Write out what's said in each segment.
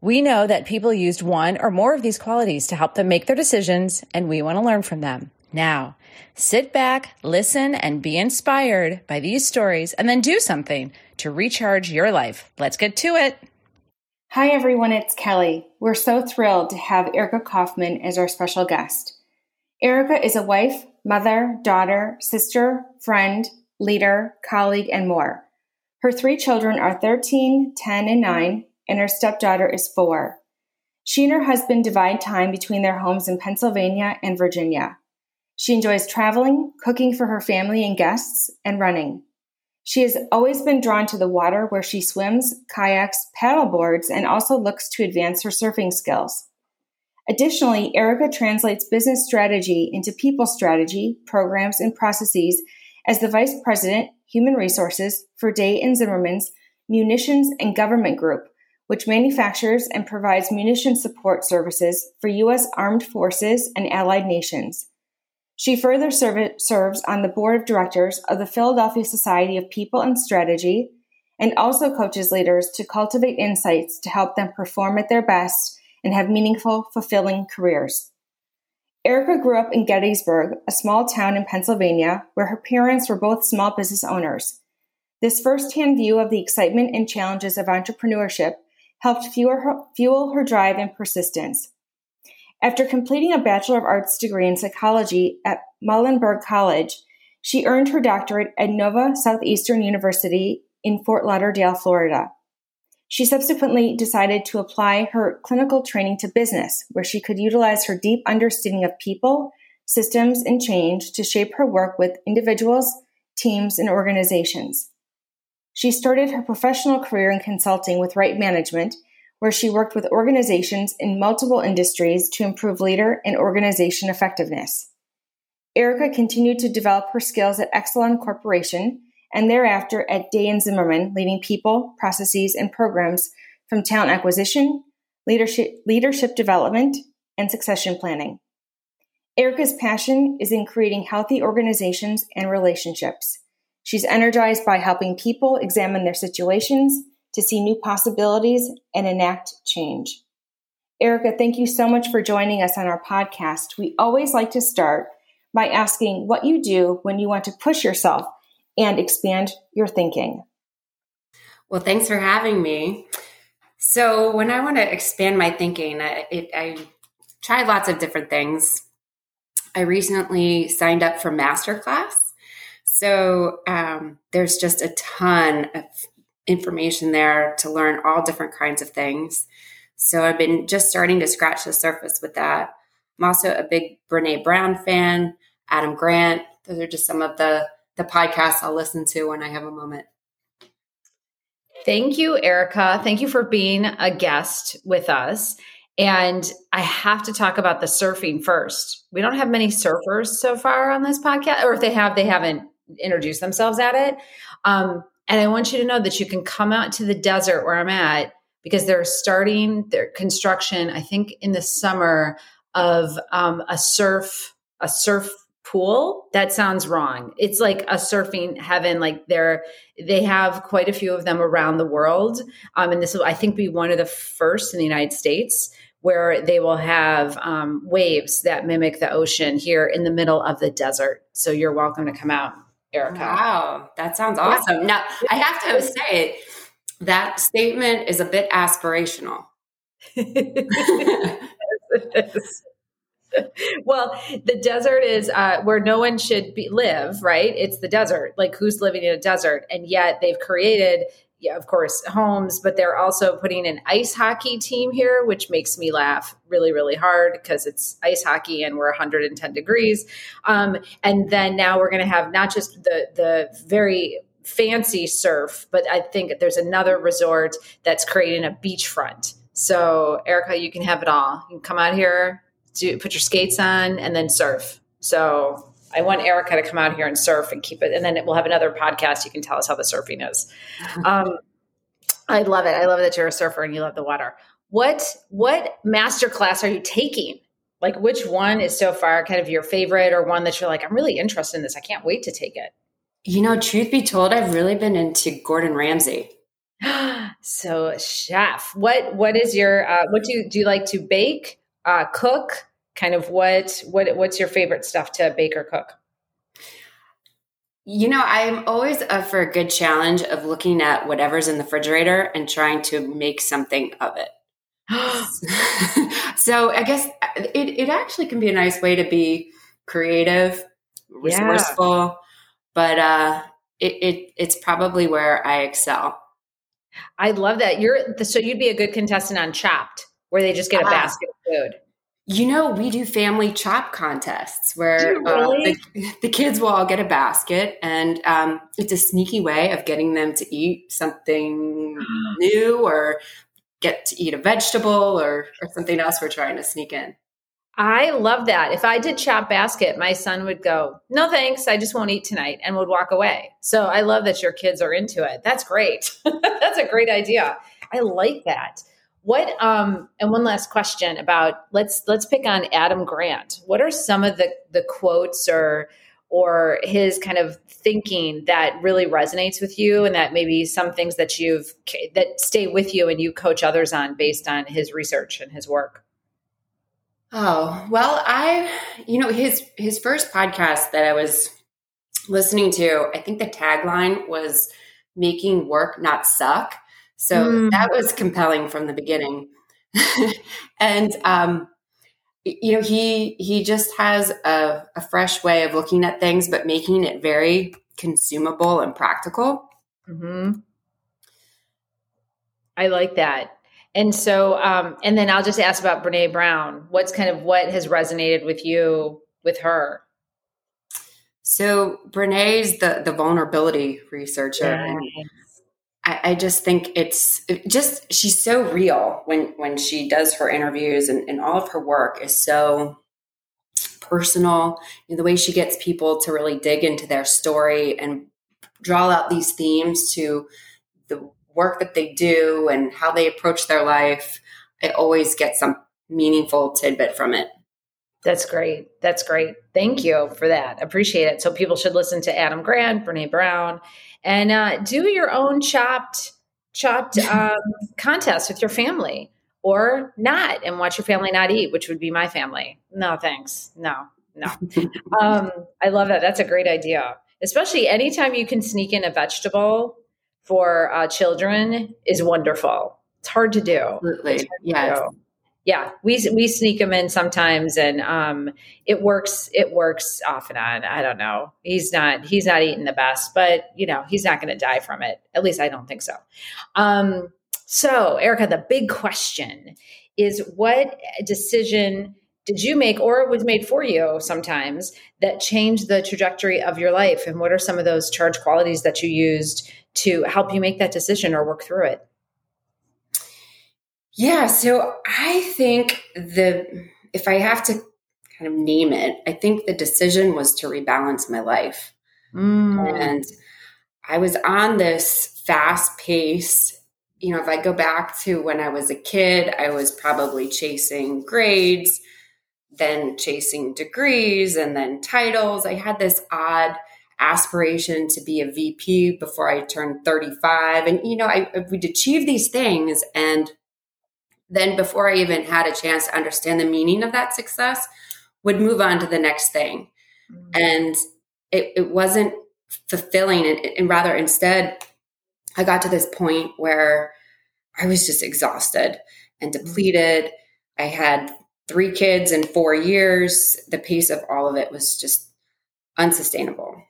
We know that people used one or more of these qualities to help them make their decisions, and we want to learn from them. Now, sit back, listen, and be inspired by these stories, and then do something to recharge your life. Let's get to it. Hi, everyone, it's Kelly. We're so thrilled to have Erica Kaufman as our special guest. Erica is a wife, mother, daughter, sister, friend, leader, colleague, and more. Her three children are 13, 10, and 9, and her stepdaughter is four. She and her husband divide time between their homes in Pennsylvania and Virginia. She enjoys traveling, cooking for her family and guests, and running. She has always been drawn to the water where she swims, kayaks, paddleboards, and also looks to advance her surfing skills. Additionally, Erica translates business strategy into people strategy, programs, and processes as the Vice President, Human Resources for Day and Zimmermann's Munitions and Government Group, which manufactures and provides munition support services for U.S. armed forces and allied nations. She further serve, serves on the board of directors of the Philadelphia Society of People and Strategy and also coaches leaders to cultivate insights to help them perform at their best and have meaningful, fulfilling careers. Erica grew up in Gettysburg, a small town in Pennsylvania, where her parents were both small business owners. This firsthand view of the excitement and challenges of entrepreneurship helped fuel her, fuel her drive and persistence. After completing a Bachelor of Arts degree in psychology at Muhlenberg College, she earned her doctorate at Nova Southeastern University in Fort Lauderdale, Florida. She subsequently decided to apply her clinical training to business, where she could utilize her deep understanding of people, systems, and change to shape her work with individuals, teams, and organizations. She started her professional career in consulting with Right Management, where she worked with organizations in multiple industries to improve leader and organization effectiveness. Erica continued to develop her skills at Exelon Corporation and thereafter at Day and Zimmermann, leading people, processes, and programs from talent acquisition, leadership, leadership development, and succession planning. Erica's passion is in creating healthy organizations and relationships. She's energized by helping people examine their situations to see new possibilities and enact change. Erica, thank you so much for joining us on our podcast. We always like to start by asking what you do when you want to push yourself and expand your thinking. Well, thanks for having me. So, when I want to expand my thinking, I, it, I tried lots of different things. I recently signed up for masterclass so um, there's just a ton of information there to learn all different kinds of things. So I've been just starting to scratch the surface with that. I'm also a big Brene Brown fan, Adam Grant. Those are just some of the the podcasts I'll listen to when I have a moment. Thank you, Erica. Thank you for being a guest with us. And I have to talk about the surfing first. We don't have many surfers so far on this podcast, or if they have, they haven't introduce themselves at it. Um, and I want you to know that you can come out to the desert where I'm at because they're starting their construction, I think in the summer of um, a surf, a surf pool. That sounds wrong. It's like a surfing heaven. Like they're, they have quite a few of them around the world. Um, and this will, I think, be one of the first in the United States where they will have um, waves that mimic the ocean here in the middle of the desert. So you're welcome to come out. Erica. Wow, that sounds awesome. Yeah. Now, I have to say it, that statement is a bit aspirational. well, the desert is uh, where no one should be, live, right? It's the desert. Like, who's living in a desert? And yet they've created, yeah, of course, homes, but they're also putting an ice hockey team here, which makes me laugh really, really hard because it's ice hockey and we're 110 degrees. Um, and then now we're going to have not just the the very fancy surf, but I think there's another resort that's creating a beachfront. So, Erica, you can have it all. You can come out here, do put your skates on, and then surf. So, I want Erica to come out here and surf and keep it, and then we'll have another podcast. You can tell us how the surfing is. Um, I love it. I love that you're a surfer and you love the water. What what master class are you taking? Like, which one is so far kind of your favorite, or one that you're like, I'm really interested in this. I can't wait to take it. You know, truth be told, I've really been into Gordon Ramsay. so, chef, what what is your uh, what do you do? You like to bake, uh, cook? Kind of what what what's your favorite stuff to bake or cook? You know, I'm always up for a good challenge of looking at whatever's in the refrigerator and trying to make something of it. so I guess it, it actually can be a nice way to be creative, resourceful, yeah. but uh, it, it it's probably where I excel. I love that. You're so you'd be a good contestant on Chopped, where they just get a uh, basket of food. You know, we do family chop contests where uh, really? uh, the, the, kids will all get a basket, and um, it's a sneaky way of getting them to eat something new or get to eat a vegetable or, or something else we're trying to sneak in. I love that. If I did chop basket, my son would go, "No thanks, I just won't eat tonight," and would walk away. So I love that your kids are into it. That's great. That's a great idea. I like that. What um and one last question about let's let's pick on Adam Grant. What are some of the the quotes or or his kind of thinking that really resonates with you and that maybe some things that you've that stay with you and you coach others on based on his research and his work? Oh, well, I, you know, his his first podcast that I was listening to, I think the tagline was making work not suck. So mm. that was compelling from the beginning. and um you know, he he just has a, a fresh way of looking at things, but making it very consumable and practical. Mm-hmm. I like that. And so, um, and then I'll just ask about Brene Brown. What's kind of what has resonated with you with her? So Brene's the the vulnerability researcher. I, I, just think it's it just she's so real when when she does her interviews and, and all of her work is so personal. You know, the way she gets people to really dig into their story and draw out these themes to the work that they do and how they approach their life, I always get some meaningful tidbit from it. That's great. That's great. Thank you for that. Appreciate it. So people should listen to Adam Grant, Brene Brown, and uh, do your own chopped chopped um, contest with your family, or not, and watch your family not eat, which would be my family. No, thanks. No, no. um, I love that. That's a great idea. Especially anytime you can sneak in a vegetable for uh, children is wonderful. It's hard to do. Absolutely. Yes. Yeah, we we sneak them in sometimes, and um, it works. It works off and on. I don't know. He's not. He's not eating the best, but you know, he's not going to die from it. At least I don't think so. Um, so, Erica, the big question is: What decision did you make, or was made for you sometimes, that changed the trajectory of your life? And what are some of those charge qualities that you used to help you make that decision or work through it? Yeah, so I think the if I have to kind of name it, I think the decision was to rebalance my life. Mm. And I was on this fast pace. You know, if I go back to when I was a kid, I was probably chasing grades, then chasing degrees, and then titles. I had this odd aspiration to be a VP before I turned 35. And, you know, I would achieve these things. And then before I even had a chance to understand the meaning of that success, would move on to the next thing. Mm-hmm. And it, it, wasn't fulfilling. And, and rather, instead, I got to this point where I was just exhausted and mm-hmm. depleted. I had three kids in four years, the pace of all of it was just unsustainable.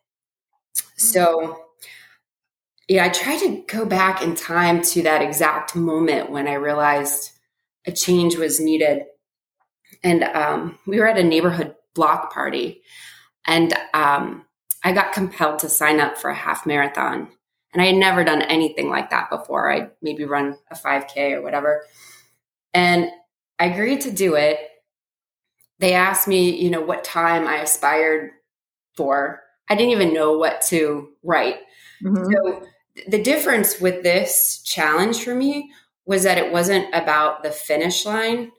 Mm-hmm. So, yeah, I tried to go back in time to that exact moment when I realized a change was needed. And um, we were at a neighborhood block party, and um, I got compelled to sign up for a half marathon. And I had never done anything like that before. I'd maybe run a 5K or whatever. And I agreed to do it. They asked me, you know, what time I aspired for. I didn't even know what to write. Mm-hmm. So the difference with this challenge for me was that it wasn't about the finish line.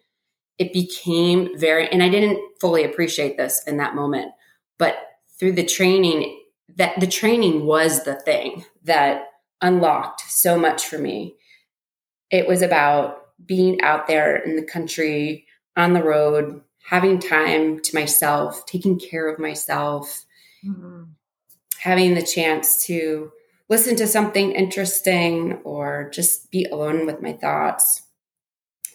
It became very, and I didn't fully appreciate this in that moment, but through the training, that the training was the thing that unlocked so much for me. It was about being out there in the country, on the road, having time to myself, taking care of myself, mm-hmm. having the chance to listen to something interesting or just be alone with my thoughts.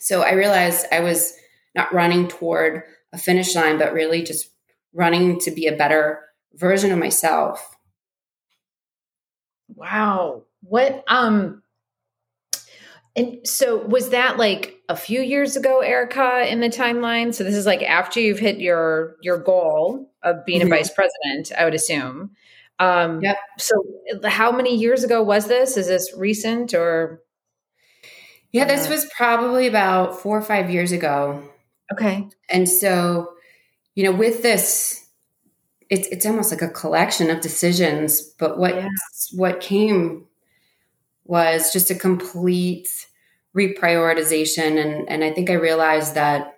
So I realized I was not running toward a finish line, but really just running to be a better version of myself. Wow. What um and so was that like a few years ago, Erica, in the timeline? So this is like after you've hit your your goal of being mm-hmm. a vice president, I would assume. Um, yep. So, how many years ago was this? Is this recent or? Yeah, this uh, was probably about four or five years ago. Okay. And so, you know, with this, it's it's almost like a collection of decisions. But what yeah. what came was just a complete reprioritization, and and I think I realized that,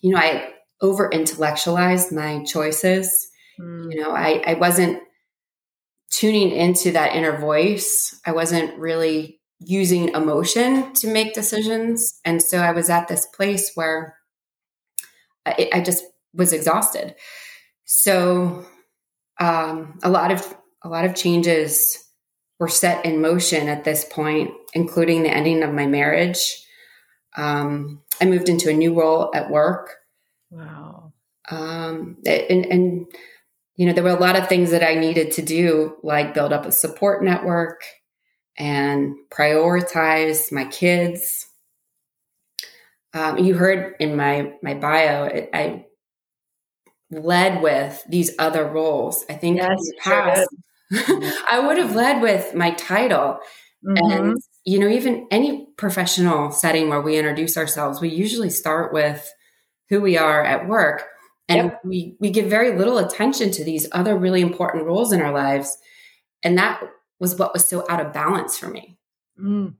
you know, I over intellectualized my choices. Mm. You know, I I wasn't tuning into that inner voice. I wasn't really using emotion to make decisions. And so I was at this place where I, I just was exhausted. So um, a lot of a lot of changes were set in motion at this point, including the ending of my marriage. Um, I moved into a new role at work. Wow. Um, and, and you know, there were a lot of things that I needed to do, like build up a support network and prioritize my kids. Um, you heard in my my bio, it, I led with these other roles. I think yes, in the past, sure I would have led with my title. Mm-hmm. And, you know, even any professional setting where we introduce ourselves, we usually start with who we are at work. And yep. we, we give very little attention to these other really important roles in our lives. And that was what was so out of balance for me. Mm.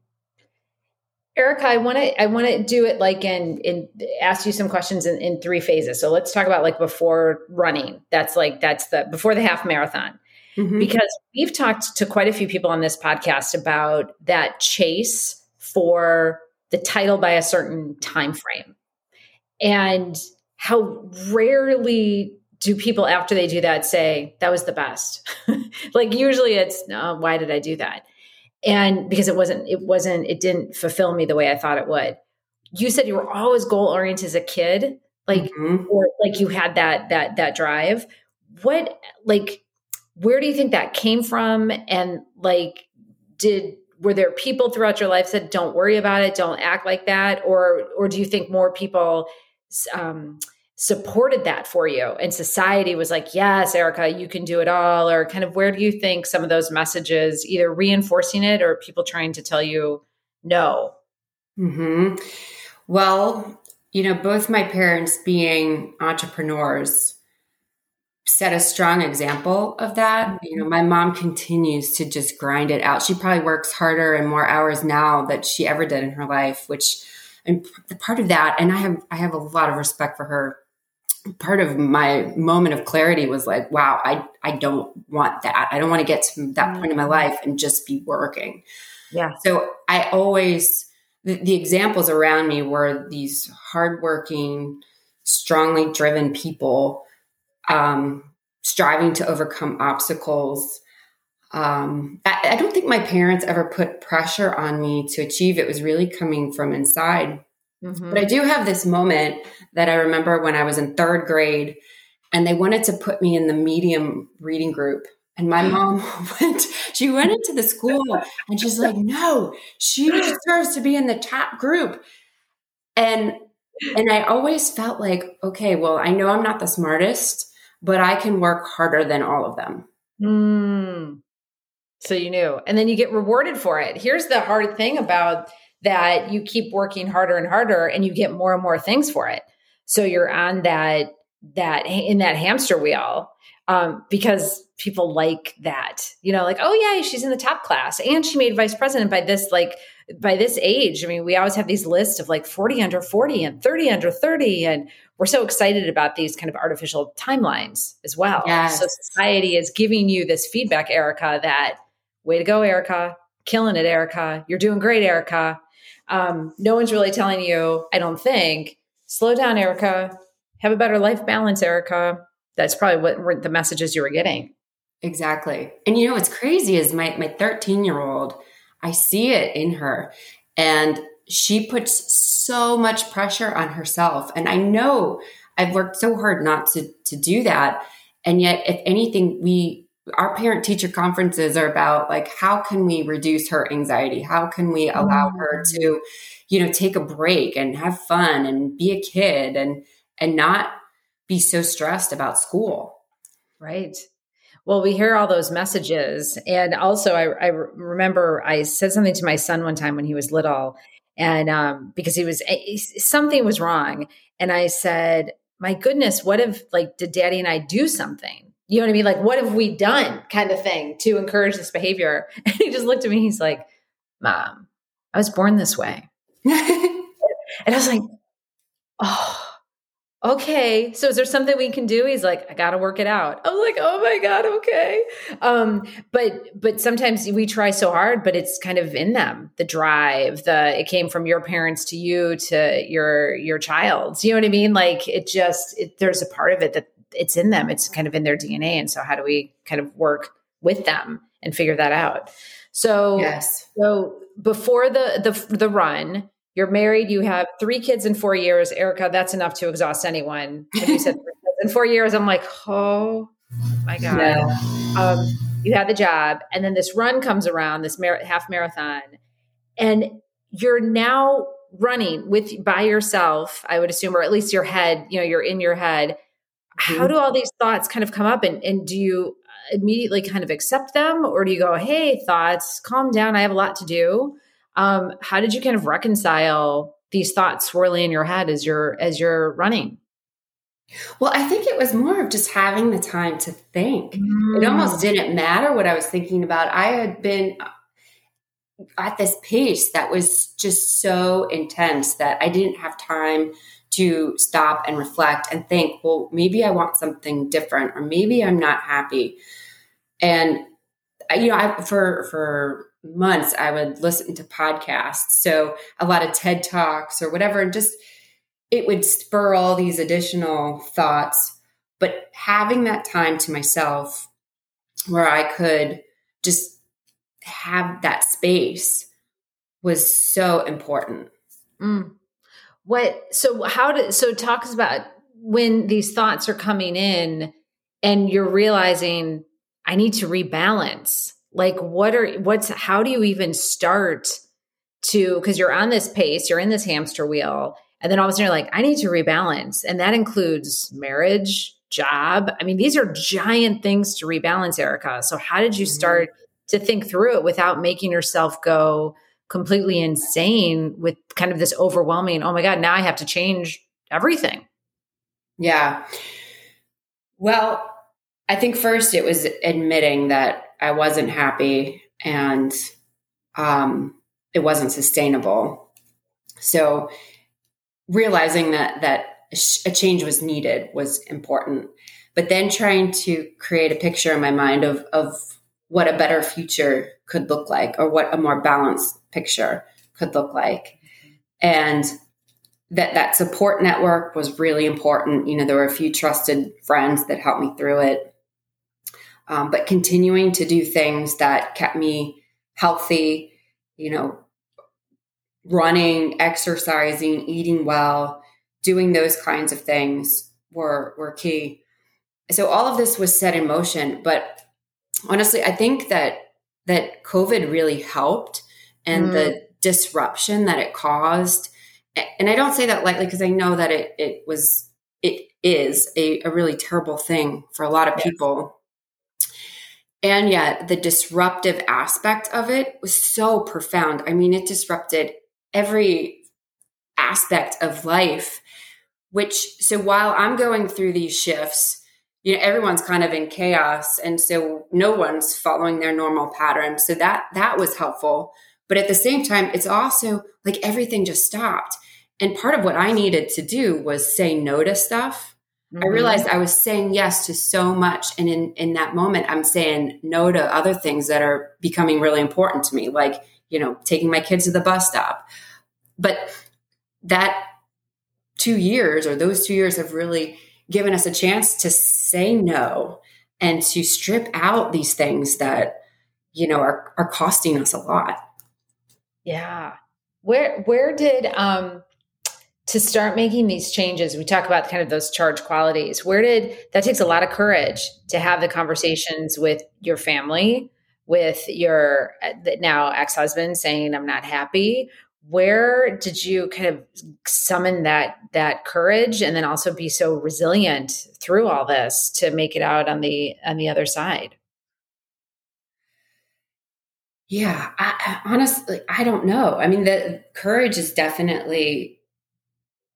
Erica, I want to I want to do it like in in ask you some questions in, in three phases. So let's talk about like before running. That's like that's the before the half marathon. Mm-hmm. Because we've talked to quite a few people on this podcast about that chase for the title by a certain time frame. And how rarely do people after they do that say that was the best. Like usually it's oh, why did i do that? And because it wasn't it wasn't it didn't fulfill me the way i thought it would. You said you were always goal oriented as a kid like mm-hmm. or like you had that that that drive. What like where do you think that came from? And like did were there people throughout your life that don't worry about it don't act like that or or do you think more people um, supported that for you. And society was like yes erica you can do it all. Or kind of where do you think some of those messages either reinforcing it or people trying to tell you no? Hmm well you know both my parents being entrepreneurs set a strong example of that. Mm-hmm. you know my mom continues to just grind it out. She probably works harder and more hours now that she ever did in her life which and part of that and i have i have a lot of respect for her part of my moment of clarity was like wow i i don't want that. I don't want to get to that point in my mm-hmm. life and just be working. Yeah. So i always the, the examples around me were these hardworking strongly driven people um, striving to overcome obstacles. Um, I, I don't think my parents ever put pressure on me to achieve. It was really coming from inside Mm-hmm. But I do have this moment that I remember when I was in third grade and they wanted to put me in the medium reading group. And my mom went, she went into the school and she's like, no, she deserves to be in the top group. And and I always felt like, okay, well, I know I'm not the smartest, but I can work harder than all of them. Mm. So you knew. And then you get rewarded for it. Here's the hard thing about that you keep working harder and harder and you get more and more things for it. So you're on that that in that hamster wheel um, because people like that. You know, like, oh yeah, she's in the top class and she made vice president by this like by this age. I mean, we always have these lists of like 40 under 40 and 30 under 30 and we're so excited about these kind of artificial timelines as well. Yes. So society is giving you this feedback, Erica, that way to go, Erica, killing it, Erica. You're doing great, Erica. Um, no one's really telling you, I don't think, slow down, Erica. Have a better life balance, Erica. That's probably what were the messages you were getting. Exactly. And you know what's crazy is my my 13 year old, I see it in her, and she puts so much pressure on herself. And I know I've worked so hard not to to do that. And yet, if anything, we our parent teacher conferences are about like how can we reduce her anxiety? How can we allow her mm. to you know take a break and have fun and be a kid and and not be so stressed about school? Right. Well we hear all those messages. And also i, I remember i said something to my son one time when he was little and um, because he was eh, something was wrong. And i said my goodness what if like did daddy and i do something you know what I mean? Like, what have we done kind of thing to encourage this behavior? And he just looked at me. He's like, Mom, I was born this way. and I was like, Oh, okay. So is there something we can do? He's like, I got to work it out. I was like, Oh my God. Okay. Um, but, but sometimes we try so hard, but it's kind of in them, the drive, the, it came from your parents to you, to your, your child. You know what I mean? Like it just, it, there's a part of it that it's in them. It's kind of in their DNA. And so how do we kind of work with them and figure that out? So yes. So before the the the run, you're married. You have three kids in four years. Erica, that's enough to exhaust anyone. And you said in four years. I'm like, oh my god. Yeah. Um, you had the job, and then this run comes around, this mar- half marathon, and you're now running with by yourself. I would assume, or at least your head. You know, you're in your head how mm-hmm. do all these thoughts kind of come up? And, and do you immediately kind of accept them? Or do you go hey thoughts calm down i have a lot to do. Um, how did you kind of reconcile these thoughts swirling in your head as you're as you're running? Well i think it was more of just having the time to think. Mm. it almost didn't matter what i was thinking about. I had been at this pace that was just so intense that i didn't have time to stop and reflect and think, well, maybe I want something different, or maybe I'm not happy. And you know, I, for for months I would listen to podcasts, so a lot of TED talks or whatever, and just it would spur all these additional thoughts. But having that time to myself, where I could just have that space, was so important. Mm. What so how did so talks about when these thoughts are coming in and you're realizing I need to rebalance. Like what are what's how do you even start to because you're on this pace, you're in this hamster wheel, and then all of a sudden you're like, I need to rebalance. And that includes marriage, job. I mean, these are giant things to rebalance, Erica. So how did you mm-hmm. start to think through it without making yourself go, completely insane with kind of this overwhelming, oh my God, now I have to change everything. Yeah. Well, I think first it was admitting that I wasn't happy and um, it wasn't sustainable. So realizing that that a change was needed was important. But then trying to create a picture in my mind of of what a better future could look like or what a more balanced picture could look like. And that that support network was really important. You know, there were a few trusted friends that helped me through it. Um, but continuing to do things that kept me healthy, you know, running, exercising, eating well, doing those kinds of things were were key. So all of this was set in motion, but honestly, I think that that COVID really helped and mm. the disruption that it caused. And I don't say that lightly because I know that it it was it is a, a really terrible thing for a lot of yes. people. And yet the disruptive aspect of it was so profound. I mean, it disrupted every aspect of life which so while i'm going through these shifts you know everyone's kind of in chaos and so no one's following their normal pattern so that that was helpful but at the same time it's also like everything just stopped. And part of what i needed to do was say no to stuff. Mm-hmm. i realized i was saying yes to so much. And in in that moment i'm saying no to other things that are becoming really important to me like you know taking my kids to the bus stop. But that two years or those two years have really given us a chance to say no and to strip out these things that you know are are costing us a lot yeah. Where where did um to start making these changes we talk about kind of those charge qualities. Where did that takes a lot of courage to have the conversations with your family with your uh, now ex-husband saying i'm not happy. Where did you kind of summon that that courage and then also be so resilient through all this to make it out on the on the other side yeah I, honestly i don't know i mean the courage is definitely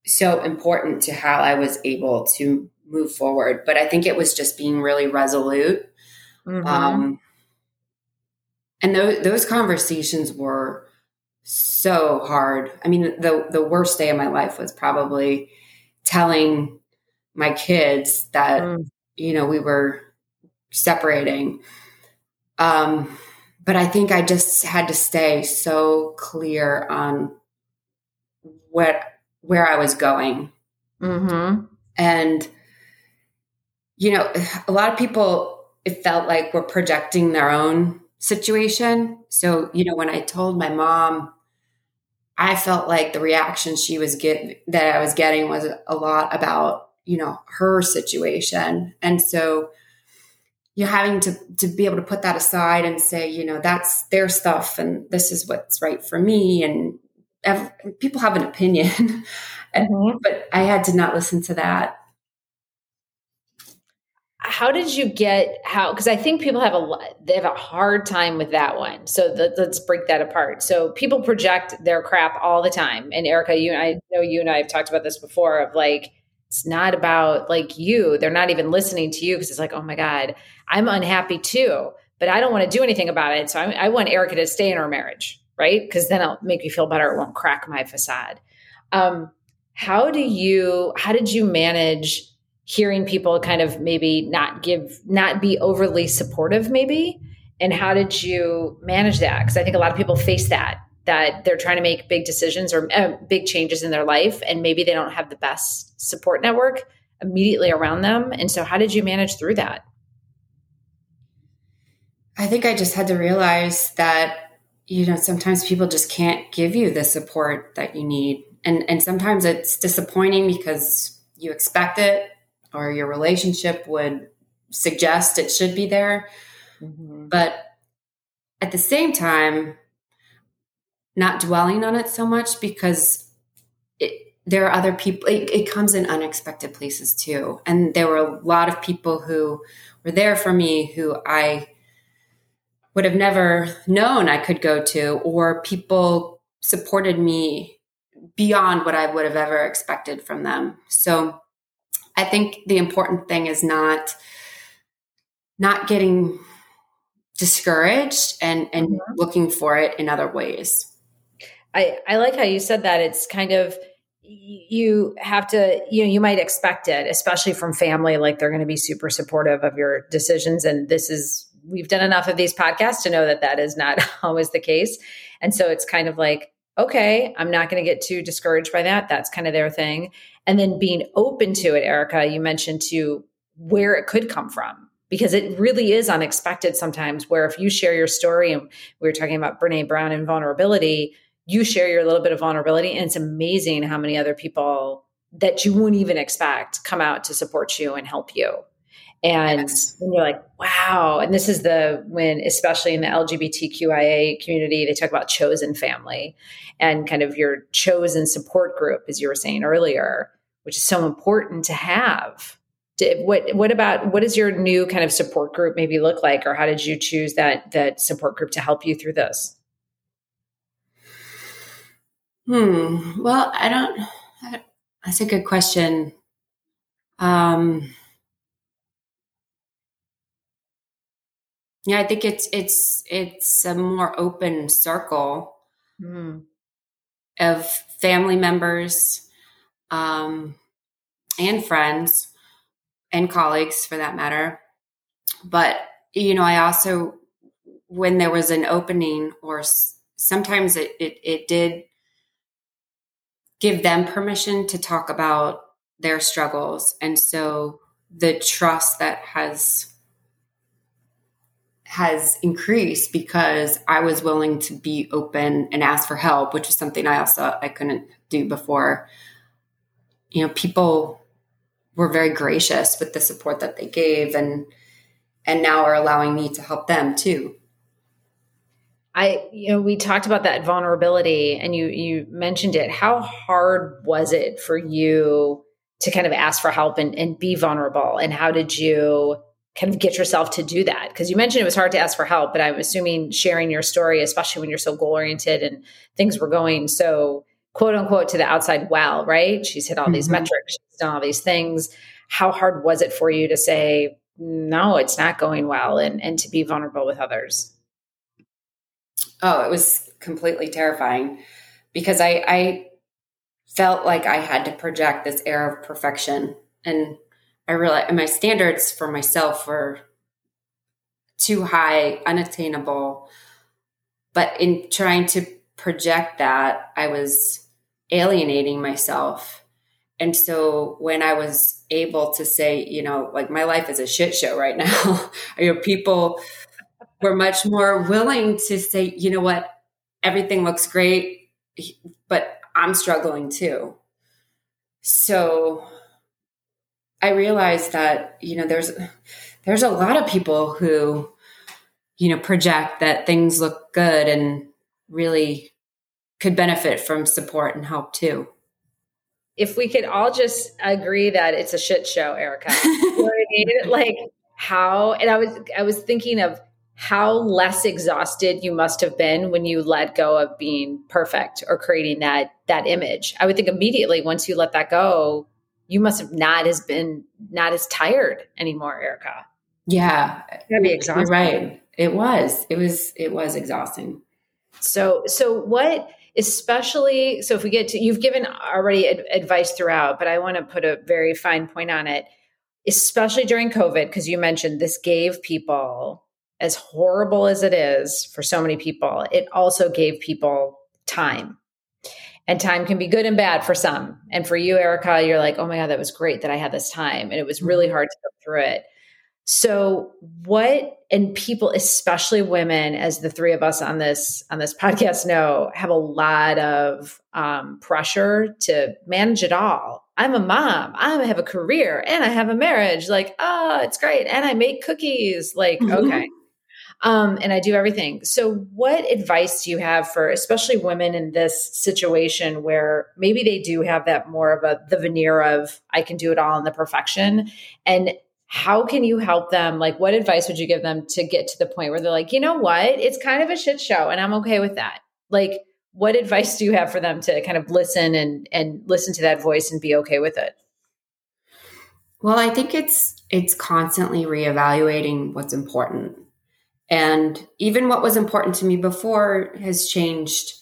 so important to how i was able to move forward but i think it was just being really resolute mm-hmm. um, and those, those conversations were so hard. I mean, the the worst day of my life was probably telling my kids that mm. you know we were separating. Um, but I think I just had to stay so clear on what where I was going, mm-hmm. and you know, a lot of people it felt like were projecting their own situation. So, you know, when I told my mom, I felt like the reaction she was get that I was getting was a lot about, you know, her situation. And so you having to to be able to put that aside and say, you know, that's their stuff and this is what's right for me and people have an opinion. mm-hmm. but I had to not listen to that how did you get how because i think people have a they have a hard time with that one so the, let's break that apart so people project their crap all the time and erica you and i know you and i have talked about this before of like it's not about like you. They're not even listening to you because it's like oh my god i'm unhappy too but i don't want to do anything about it so I, I want erica to stay in our marriage right? Because then it'll make me feel better it won't crack my facade. Um, how do you how did you manage hearing people kind of maybe not give not be overly supportive maybe? And how did you manage that? Because i think a lot of people face that that they're trying to make big decisions or uh, big changes in their life and maybe they don't have the best support network immediately around them and so how did you manage through that i think i just had to realize that you know sometimes people just can't give you the support that you need and and sometimes it's disappointing because you expect it or your relationship would suggest it should be there. Mm-hmm. But at the same time, not dwelling on it so much because it, there are other people, it, it comes in unexpected places too. And there were a lot of people who were there for me who I would have never known I could go to, or people supported me beyond what I would have ever expected from them. So I think the important thing is not not getting discouraged and and mm-hmm. looking for it in other ways. I I like how you said that. It's kind of you have to you know you might expect it especially from family like they're going to be super supportive of your decisions. And this is we've done enough of these podcasts to know that that is not always the case. And so it's kind of like okay i'm not going to get too discouraged by that. That's kind of their thing. And then being open to it erica you mentioned to where it could come from. Because it really is unexpected sometimes where if you share your story and we were talking about brene brown and vulnerability you share your little bit of vulnerability and it's amazing how many other people that you wouldn't even expect come out to support you and help you. And yes. when you're like wow. And this is the when especially in the lgbtqia community they talk about chosen family and kind of your chosen support group as you were saying earlier which is so important to have. What what about what does your new kind of support group maybe look like or how did you choose that that support group to help you through this hmm well i don't that's a good question um yeah i think it's it's it's a more open circle mm. of family members um and friends and colleagues for that matter. But, you know, I also, when there was an opening, or sometimes it, it, it did give them permission to talk about their struggles. And so the trust that has has increased because I was willing to be open and ask for help, which is something I also I couldn't do before. You know, people were very gracious with the support that they gave and and now are allowing me to help them too i you know we talked about that vulnerability and you you mentioned it how hard was it for you to kind of ask for help and, and be vulnerable and how did you kind of get yourself to do that because you mentioned it was hard to ask for help but i'm assuming sharing your story especially when you're so goal oriented and things were going so quote unquote to the outside well, right? She's hit all mm-hmm. these metrics, she's done all these things. How hard was it for you to say, no, it's not going well and, and to be vulnerable with others? Oh, it was completely terrifying because I, I felt like I had to project this air of perfection. And I realized my standards for myself were too high, unattainable. But in trying to project that, I was alienating myself. And so when I was able to say, you know, like my life is a shit show right now, you know, people were much more willing to say, you know what, everything looks great, but I'm struggling too. So I realized that, you know, there's there's a lot of people who, you know, project that things look good and really could benefit from support and help too. If we could all just agree that it's a shit show, Erica. you know I mean? Like how and I was I was thinking of how less exhausted you must have been when you let go of being perfect or creating that that image. I would think immediately once you let that go, you must have not as been not as tired anymore, Erica. Yeah. That'd be exhausting. You're right. It was. It was it was exhausting. So so what especially so if we get to you've given already ad- advice throughout but i want to put a very fine point on it especially during covid because you mentioned this gave people as horrible as it is for so many people it also gave people time and time can be good and bad for some and for you erica you're like oh my god that was great that i had this time and it was really mm-hmm. hard to go through it so what and people especially women as the three of us on this on this podcast know have a lot of um, pressure to manage it all. I'm a mom, I have a career and I have a marriage like oh it's great and I make cookies like mm-hmm. okay. Um, and I do everything. So, what advice do you have for especially women in this situation where maybe they do have that more of a the veneer of I can do it all in the perfection, and how can you help them? Like, what advice would you give them to get to the point where they're like, you know what? It's kind of a shit show and I'm okay with that. Like, what advice do you have for them to kind of listen and and listen to that voice and be okay with it? Well, I think it's it's constantly reevaluating what's important. And even what was important to me before has changed,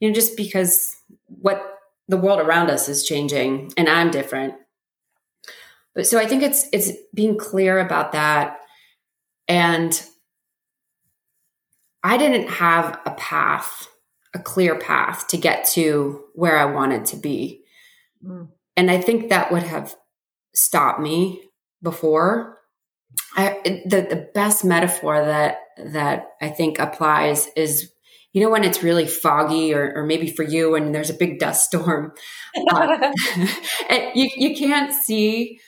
you know, just because what the world around us is changing and I'm different. But so I think it's it's being clear about that. And I didn't have a path, a clear path to get to where I wanted to be. Mm. And I think that would have stopped me before. I, the the best metaphor that that I think applies is you know, when it's really foggy, or, or maybe for you, and there's a big dust storm, uh, you, you can't see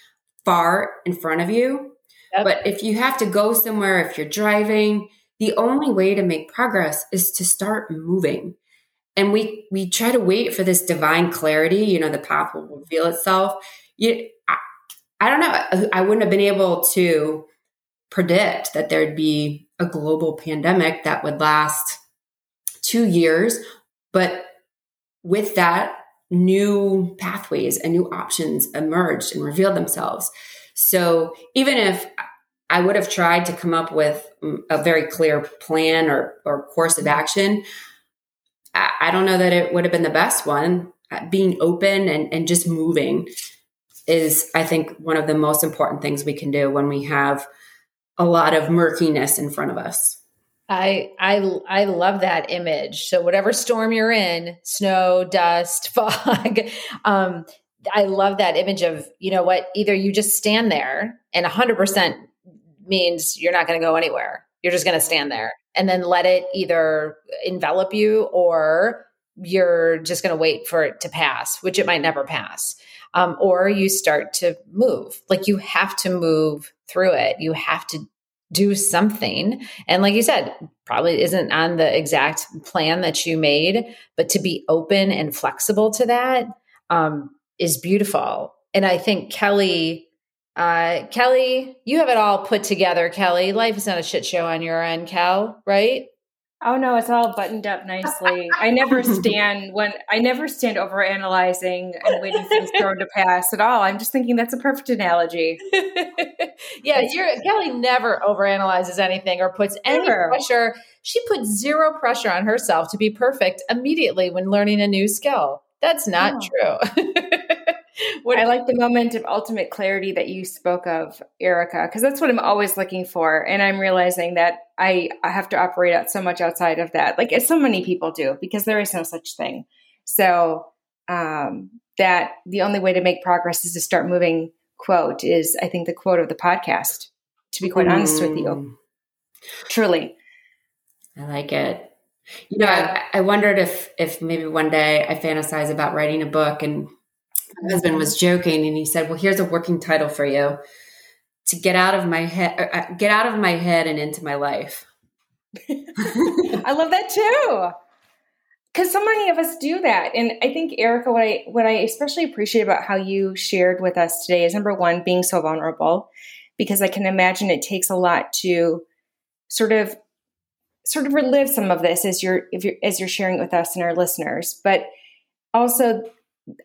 far in front of you. Yep. But if you have to go somewhere, if you're driving, the only way to make progress is to start moving. And we we try to wait for this divine clarity, you know, the path will reveal itself. You, I, I don't know. I wouldn't have been able to predict that there'd be a global pandemic that would last two years. But with that, new pathways and new options emerged and revealed themselves. So even if I would have tried to come up with a very clear plan or, or course of action, I, don't know that it would have been the best one. Uh, being open and, and just moving is, I think, one of the most important things we can do when we have a lot of murkiness in front of us. I I I love that image. So whatever storm you're in, snow, dust, fog, um, I love that image of you know what? Either you just stand there, and 100 percent means you're not going to go anywhere. You're just going to stand there, and then let it either envelop you, or you're just going to wait for it to pass, which it might never pass. Um, or you start to move. Like you have to move through it. You have to do something. And like you said, probably isn't on the exact plan that you made, but to be open and flexible to that um, is beautiful. And I think Kelly, uh, Kelly, you have it all put together, Kelly. Life is not a shit show on your end, Cal, right? Oh no, it's all buttoned up nicely. I never stand when I never stand over analyzing and waiting for things thrown to pass at all. I'm just thinking that's a perfect analogy. yeah, you're, Kelly never overanalyzes anything or puts any never. pressure. She puts zero pressure on herself to be perfect immediately when learning a new skill. That's not oh. true. what I like the moment of ultimate clarity that you spoke of, Erica, because that's what I'm always looking for. And I'm realizing that I, I have to operate out so much outside of that, like as so many people do, because there is no such thing. So um, that the only way to make progress is to start moving. Quote is, I think, the quote of the podcast. To be quite mm. honest with you, mm. truly, I like it. You know. I, I wondered if if maybe one day I fantasize about writing a book and my husband was joking and he said, "Well, here's a working title for you: to get out of my head, uh, uh get out of my head and into my life." I love that too, because so many of us do that. And I think Erica, what I what I especially appreciate about how you shared with us today is number one, being so vulnerable, because I can imagine it takes a lot to sort of sort of relive some of this as you're, you're as you're sharing it with us and our listeners, but also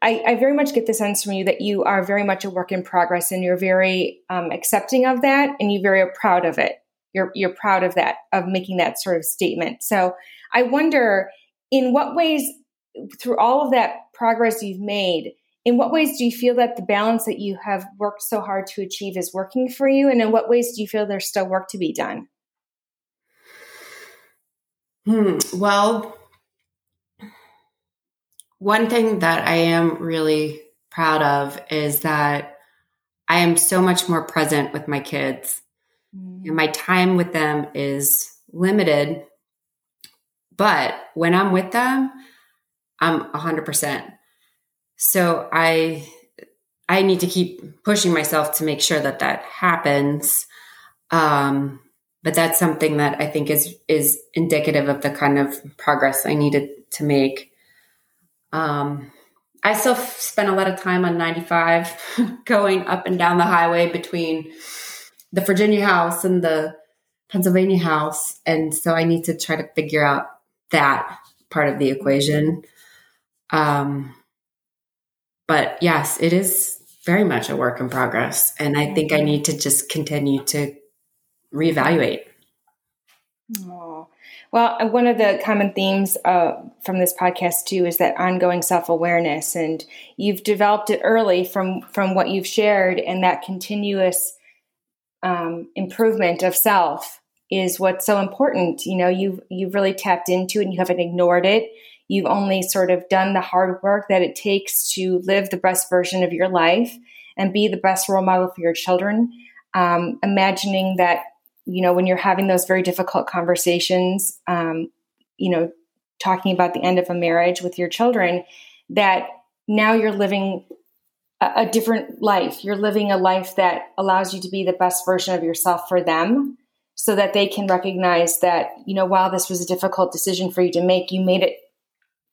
I, I, very much get the sense from you that you are very much a work in progress and you're very um, accepting of that and you very proud of it. You're, you're proud of that, of making that sort of statement. So I wonder in what ways, through all of that progress you've made, in what ways do you feel that the balance that you have worked so hard to achieve is working for you? And in what ways do you feel there's still work to be done? Hmm. Well, one thing that I am really proud of is that I am so much more present with my kids. Mm. And my time with them is limited. But when I'm with them, I'm 100%. So I I need to keep pushing myself to make sure that that happens. Um, but that's something that I think is is indicative of the kind of progress I needed to make. Um, I still spend a lot of time on 95 going up and down the highway between the Virginia house and the Pennsylvania house. And so I need to try to figure out that part of the equation. Um, but yes, it is very much a work in progress. And I think I need to just continue to reevaluate. Well, one of the common themes uh, from this podcast too is that ongoing self awareness, and you've developed it early from from what you've shared, and that continuous um, improvement of self is what's so important. You know, you've you've really tapped into it, and you haven't ignored it. You've only sort of done the hard work that it takes to live the best version of your life and be the best role model for your children. Um, imagining that you know, when you're having those very difficult conversations, um, you know, talking about the end of a marriage with your children, that now you're living a, a different life. You're living a life that allows you to be the best version of yourself for them so that they can recognize that, you know, while this was a difficult decision for you to make, you made it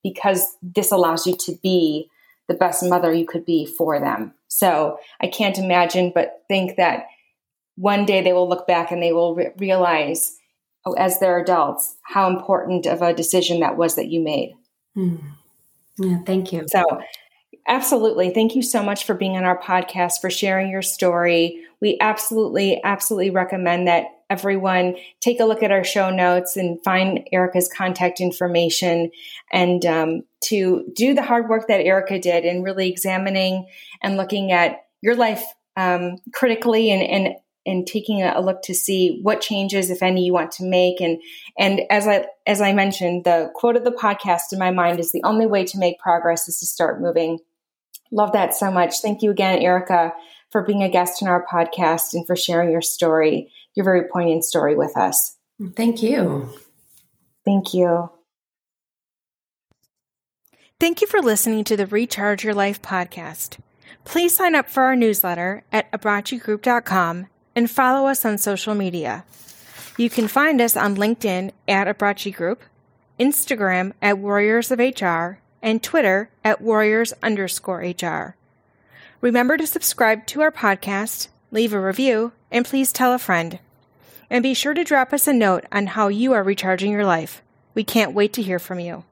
because this allows you to be the best mother you could be for them. So I can't imagine but think that one day they will look back and they will re- realize, oh, as they're adults, how important of a decision that was that you made. Mm. Yeah, thank you. So, absolutely. Thank you so much for being on our podcast, for sharing your story. We absolutely, absolutely recommend that everyone take a look at our show notes and find Erica's contact information and um, to do the hard work that Erica did in really examining and looking at your life um, critically and, and and taking a look to see what changes, if any, you want to make. And and as I as I mentioned, the quote of the podcast in my mind is the only way to make progress is to start moving. Love that so much. Thank you again, Erica, for being a guest in our podcast and for sharing your story, your very poignant story with us. Thank you. Thank you. Thank you for listening to the Recharge Your Life podcast. Please sign up for our newsletter at abbraccigroup.com and follow us on social media. You can find us on LinkedIn at Abbracci Group, Instagram at Warriors of HR, and Twitter at Warriors underscore HR. Remember to subscribe to our podcast, leave a review, and please tell a friend. And be sure to drop us a note on how you are recharging your life. We can't wait to hear from you.